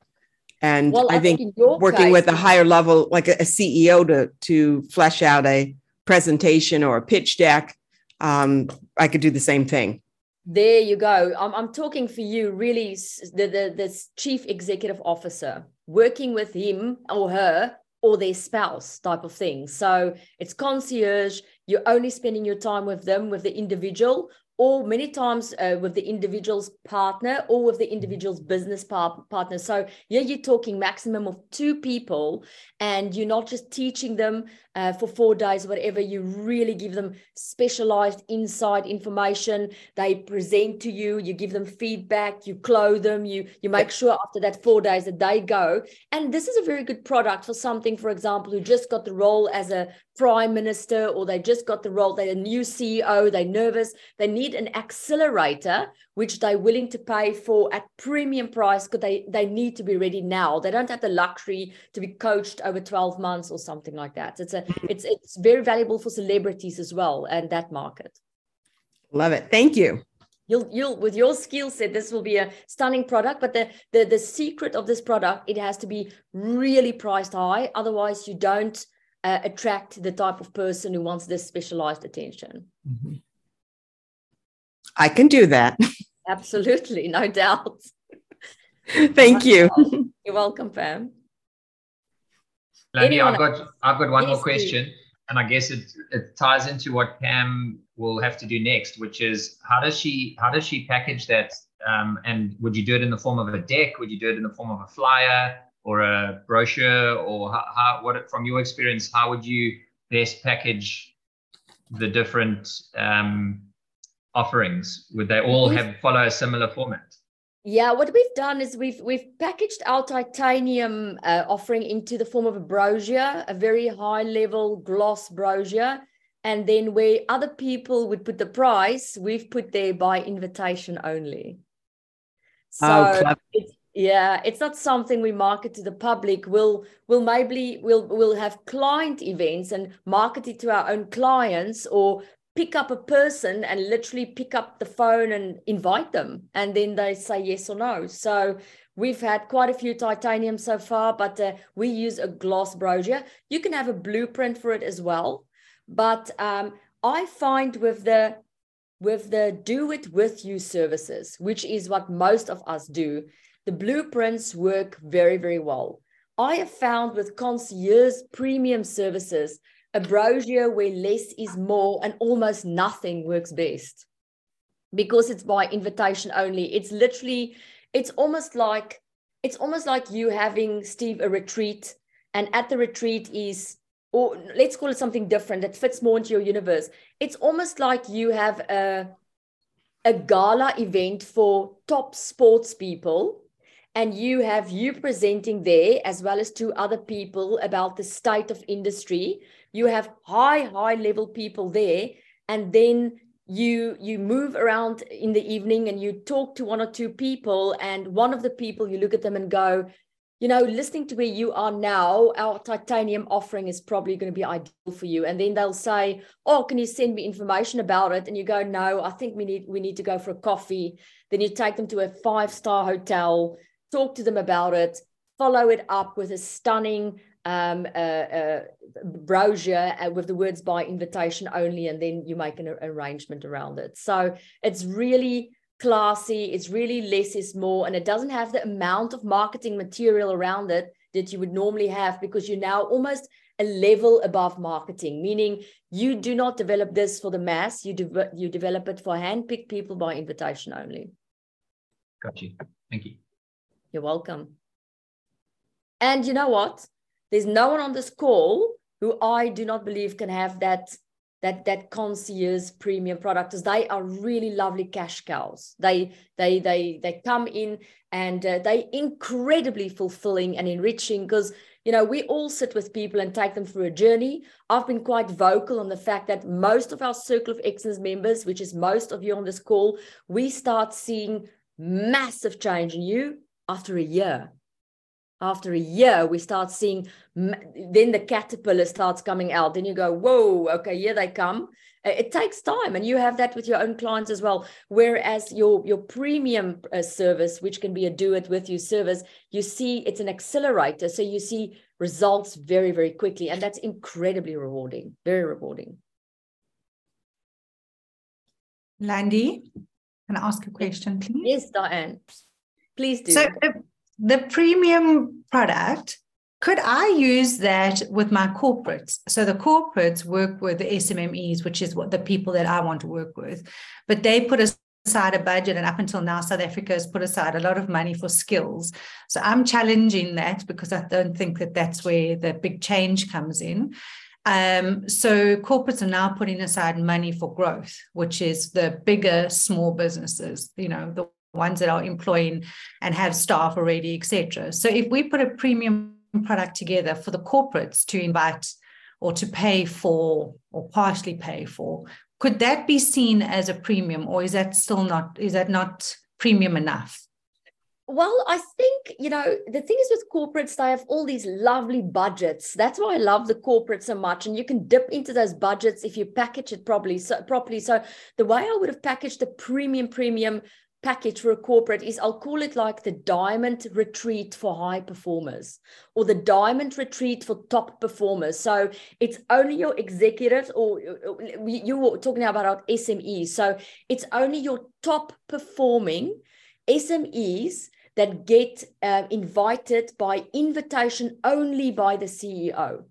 And well, I, I, think, think working case, with a higher level, like a, a, CEO, to to flesh out a presentation or a pitch deck, um, I could do the same thing. There you go. I'm, I'm talking for you, really, the, the the chief executive officer, working with him or her or their spouse type of thing. So it's concierge. You're only spending your time with them, with the individual, or many times uh, with the individual's partner or with the individual's business par- partner. So yeah, you're talking maximum of two people, and you're not just teaching them uh, for four days, whatever. You really give them specialized inside information. They present to you. You give them feedback. You clothe them. You you make sure after that four days that they go. And this is a very good product for something, for example, who just got the role as a prime minister or they just got the role. They're a new CEO. They're nervous. They need an accelerator which they're willing to pay for at premium price because they, they need to be ready now. They don't have the luxury to be coached over 12 months or something like that. It's a mm-hmm. it's it's very valuable for celebrities as well and that market. Love it. Thank you. You'll you'll with your skill set, this will be a stunning product. But the, the the secret of this product, it has to be really priced high. Otherwise, you don't uh, attract the type of person who wants this specialized attention. Mm-hmm. I can do that. Absolutely, no doubt. Thank you. You're welcome, Pam. Landi, I've got I've got one more question, and I guess it it ties into what Pam will have to do next, which is how does she how does she package that? Um, and would you do it in the form of a deck? Would you do it in the form of a flyer or a brochure? Or how, how what from your experience, how would you best package the different um, offerings? Would they all have follow a similar format? Yeah, what we've done is we've we've packaged our titanium uh, offering into the form of a brochure, a very high level gloss brochure, and then where other people would put the price, we've put there by invitation only. So oh, it's, yeah, it's not something we market to the public. We'll we'll maybe we'll we'll have client events and market it to our own clients or pick up a person and literally pick up the phone and invite them and then they say yes or no. So we've had quite a few titanium so far but uh, we use a gloss brochure you can have a blueprint for it as well but um, i find with the with the do it with you services which is what most of us do the blueprints work very very well. I have found with concierge premium services a brochure where less is more and almost nothing works best. Because it's by invitation only. It's literally it's almost like it's almost like you having steve a retreat and at the retreat is or let's call it something different that fits more into your universe. It's almost like you have a a gala event for top sports people and you have you presenting there as well as two other people about the state of industry you have high high level people there and then you you move around in the evening and you talk to one or two people and one of the people you look at them and go you know listening to where you are now our titanium offering is probably going to be ideal for you. And then they'll say oh can you send me information about it? And you go no i think we need we need to go for a coffee. Then you take them to a five star hotel talk to them about it follow it up with a stunning um, a, a brochure uh, with the words by invitation only, and then you make an arrangement around it. So it's really classy, it's really less is more, and it doesn't have the amount of marketing material around it that you would normally have because you're now almost a level above marketing, meaning you do not develop this for the mass, you, de- you develop it for handpicked people by invitation only. Got you. Thank you. You're welcome. And you know what? There's no one on this call who I do not believe can have that that that concierge premium product because they are really lovely cash cows. They they they they come in and uh, they incredibly fulfilling and enriching because you know we all sit with people and take them through a journey. I've been quite vocal on the fact that most of our Circle of Excellence members, which is most of you on this call, we start seeing massive change in you after a year after a year we start seeing then the caterpillar starts coming out. Then you go whoa okay here they come. It takes time and you have that with your own clients as well. Whereas your your premium uh, service which can be a do it with you service you see it's an accelerator so you see results very very quickly and that's incredibly rewarding very rewarding. Landi can i ask a question please? Yes diane. Please do. So the premium product, could I use that with my corporates? So the corporates work with the SMMEs, which is what the people that I want to work with, but they put aside a budget, and up until now, South Africa has put aside a lot of money for skills. So I'm challenging that because I don't think that that's where the big change comes in. Um, so corporates are now putting aside money for growth, which is the bigger small businesses, you know, the ones that are employing and have staff already, etc. So if we put a premium product together for the corporates to invite or to pay for or partially pay for, could that be seen as a premium or is that still not, is that not premium enough? Well, I think, you know, the thing is with corporates, they have all these lovely budgets. That's why I love the corporate so much. And you can dip into those budgets if you package it properly. So properly. So the way I would have packaged the premium premium package for a corporate is I'll call it like the diamond retreat for high performers or the diamond retreat for top performers. So it's only your executives or you were talking about our SMEs. So it's only your top performing SMEs that get uh, invited by invitation only by the CEO.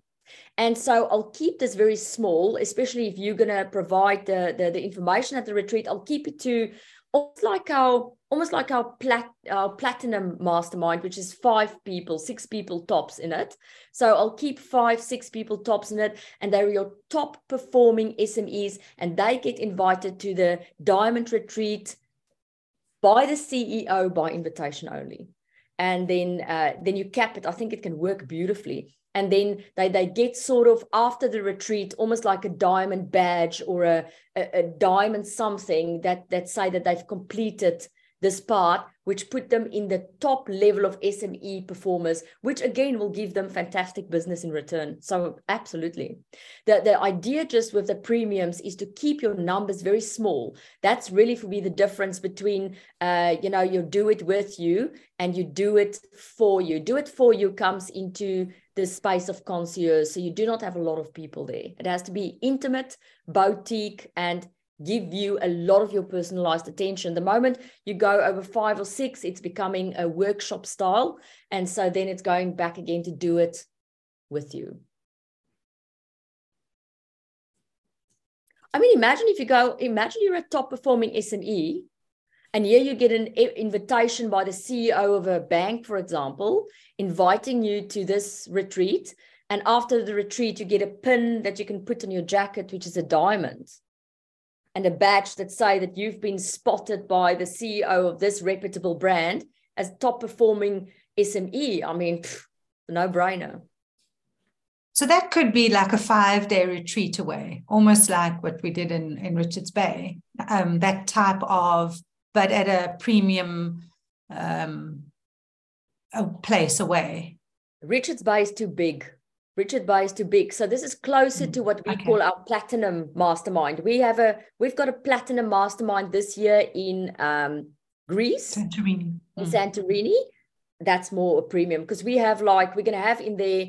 And so I'll keep this very small, especially if you're going to provide the, the, the information at the retreat. I'll keep it to almost like our almost like our plat our platinum mastermind which is five people six people tops in it. So i'll keep five six people tops in it and they're your top performing smes and they get invited to the diamond retreat by the ceo by invitation only. And then uh, then you cap it. I think it can work beautifully and then they they get sort of after the retreat almost like a diamond badge or a, a, a diamond something that that say that they've completed this part, which put them in the top level of SME performers, which again will give them fantastic business in return. So absolutely. The, the idea just with the premiums is to keep your numbers very small. That's really for me the difference between uh, you know, you do it with you and you do it for you. Do it for you comes into the space of concierge. So you do not have a lot of people there. It has to be intimate, boutique, and give you a lot of your personalized attention. The moment you go over five or six, it's becoming a workshop style. And so then it's going back again to do it with you. I mean, imagine if you go, imagine you're a top performing SME and here you get an invitation by the CEO of a bank, for example, inviting you to this retreat. And after the retreat, you get a pin that you can put on your jacket, which is a diamond and a badge that say that you've been spotted by the CEO of this reputable brand as top performing SME. I mean, no brainer. So that could be like a five day retreat away, almost like what we did in, in Richards Bay, um, that type of, but at a premium um, a place away. Richards Bay is too big. Richard Bay is too big. So this is closer to what we okay. call our platinum mastermind. We have a we've got a platinum mastermind this year in um, Greece, Santorini. In mm. Santorini, that's more a premium because we have like we're gonna have in there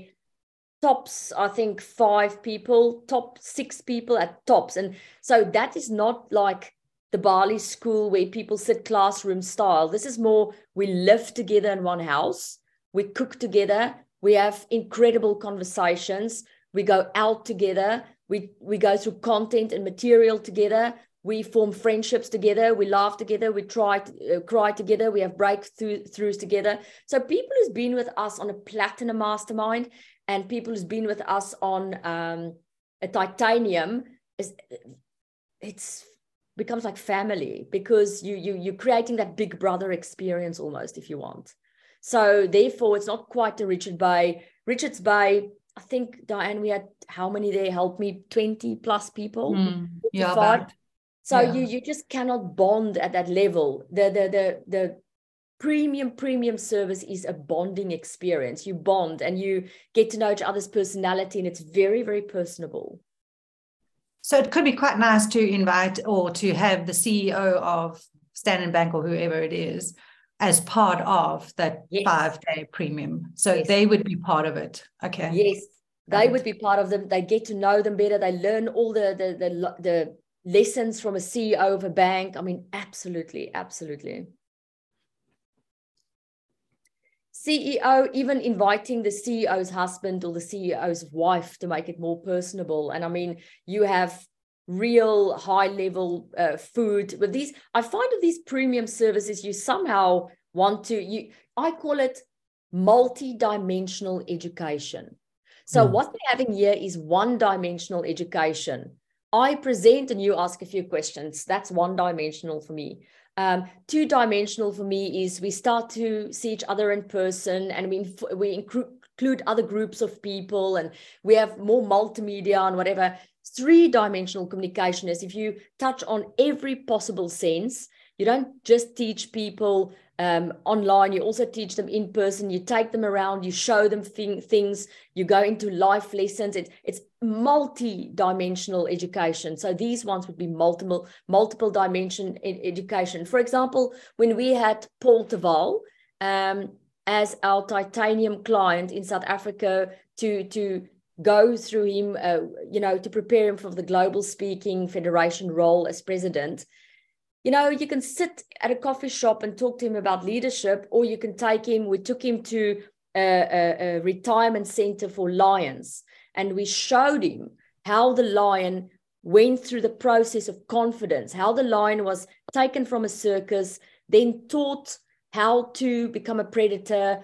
tops I think five people, top six people at tops, and so that is not like the Bali school where people sit classroom style. This is more we live together in one house, we cook together we have incredible conversations. We go out together. We we go through content and material together. We form friendships together. We laugh together. We try to uh, cry together. We have breakthroughs together. So people who's been with us on a platinum mastermind and people who's been with us on um, a titanium is it's becomes like family because you you you're creating that big brother experience almost if you want so therefore, it's not quite a Richard Bay. Richards Bay, I think Diane, we had how many there? Help me, twenty plus people. Mm, yeah, so yeah. you you just cannot bond at that level. The the the the premium premium service is a bonding experience. You bond and you get to know each other's personality, and it's very very personable. So it could be quite nice to invite or to have the CEO of Standard Bank or whoever it is as part of that yes. five day premium. So yes. they would be part of it. Okay. Yes, they would be part of them. They get to know them better. They learn all the the the, the lessons from a CEO of a bank. I mean, absolutely, absolutely. CEO, even inviting the CEO's husband or the CEO's wife to make it more personable. And I mean, you have real high level uh, food. But these i find these premium services you somehow want to you i call it multi-dimensional education. So mm. what we're having here is one dimensional education. I present and you ask a few questions. That's one dimensional for me. Um, two dimensional for me is we start to see each other in person and we, we include other groups of people and we have more multimedia and whatever three dimensional communication is if you touch on every possible sense you don't just teach people um, online you also teach them in person you take them around you show them thing, things you go into life lessons. It, it's multi-dimensional education. So these ones would be multiple multiple dimension education. For example when we had paul Taval, um, as our titanium client in south africa to to go through him uh, you know to prepare him for the global speaking federation role as president you know, you can sit at a coffee shop and talk to him about leadership, or you can take him. We took him to a, a, a retirement center for lions, and we showed him how the lion went through the process of confidence, how the lion was taken from a circus, then taught how to become a predator.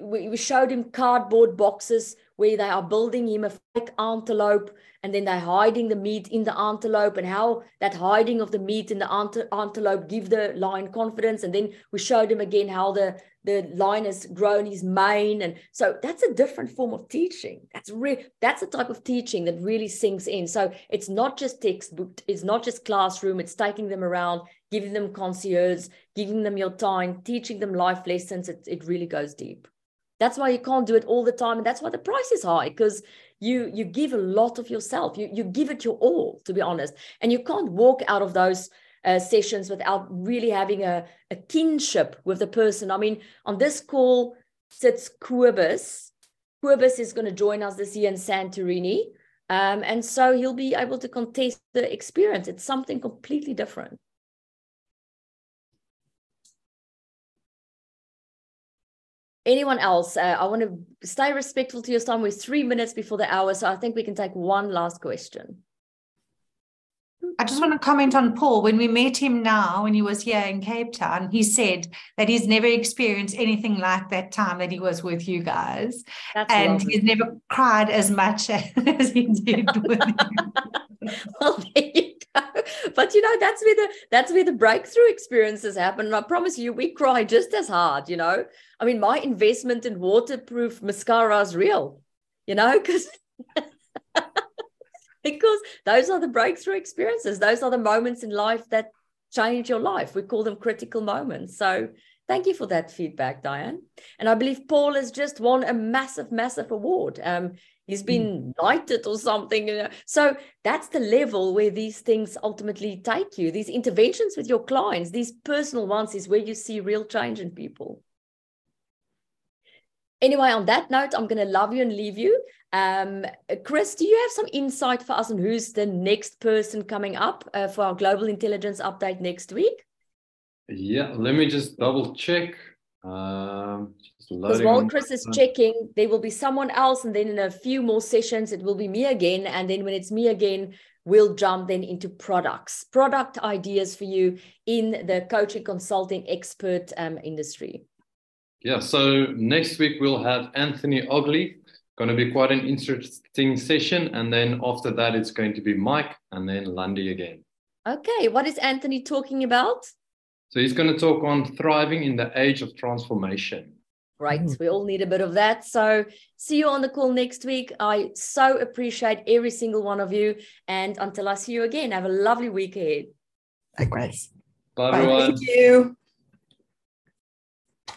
We, we showed him cardboard boxes where they are building him a fake antelope and then they're hiding the meat in the antelope and how that hiding of the meat in the ante- antelope give the lion confidence. And then we showed him again how the the lion has grown his mane. And so that's a different form of teaching. That's real that's a type of teaching that really sinks in. So it's not just textbook it's not just classroom. It's taking them around giving them concierge giving them your time teaching them life lessons. It, it really goes deep that's why you can't do it all the time and that's why the price is high because you you give a lot of yourself you you give it your all to be honest and you can't walk out of those uh, sessions without really having a, a kinship with the person i mean on this call sits Quibus. Quibus is going to join us this year in Santorini. Um, and so he'll be able to contest the experience. It's something completely different. Anyone else? Uh, I want to stay respectful to your time. We're three minutes before the hour, so I think we can take one last question. I just want to comment on Paul. When we met him now, when he was here in Cape Town, he said that he's never experienced anything like that time that he was with you guys. That's and lovely. he's never cried as much as he did with you. well, there you. But you know, that's where the that's where the breakthrough experiences happen. And I promise you, we cry just as hard, you know. I mean, my investment in waterproof mascara is real, you know, because because those are the breakthrough experiences. Those are the moments in life that change your life. We call them critical moments. So thank you for that feedback, Diane. And I believe Paul has just won a massive, massive award. Um, he's been mm. knighted or something. You know? So that's the level where these things ultimately take you. These interventions with your clients, these personal ones, is where you see real change in people. Anyway, on that note, I'm going to love you and leave you. Um, Chris, do you have some insight for us on who's the next person coming up uh, for our global intelligence update next week? Yeah, let me just double check. Um, because while Chris is checking, there will be someone else, and then in a few more sessions, it will be me again. And then when it's me again, we'll jump then into products, product ideas for you in the coaching consulting expert um, industry. Yeah, so next week we'll have Anthony Ogley. Going to be quite an interesting session. And then after that, it's going to be Mike and then Landi again. Okay, what is Anthony talking about? So he's going to talk on thriving in the age of transformation. Right, mm. we all need a bit of that. So, see you on the call next week. I so appreciate every single one of you. And until I see you again, have a lovely week ahead. Likewise. Bye, everyone. Thank you.